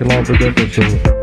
like a lot of different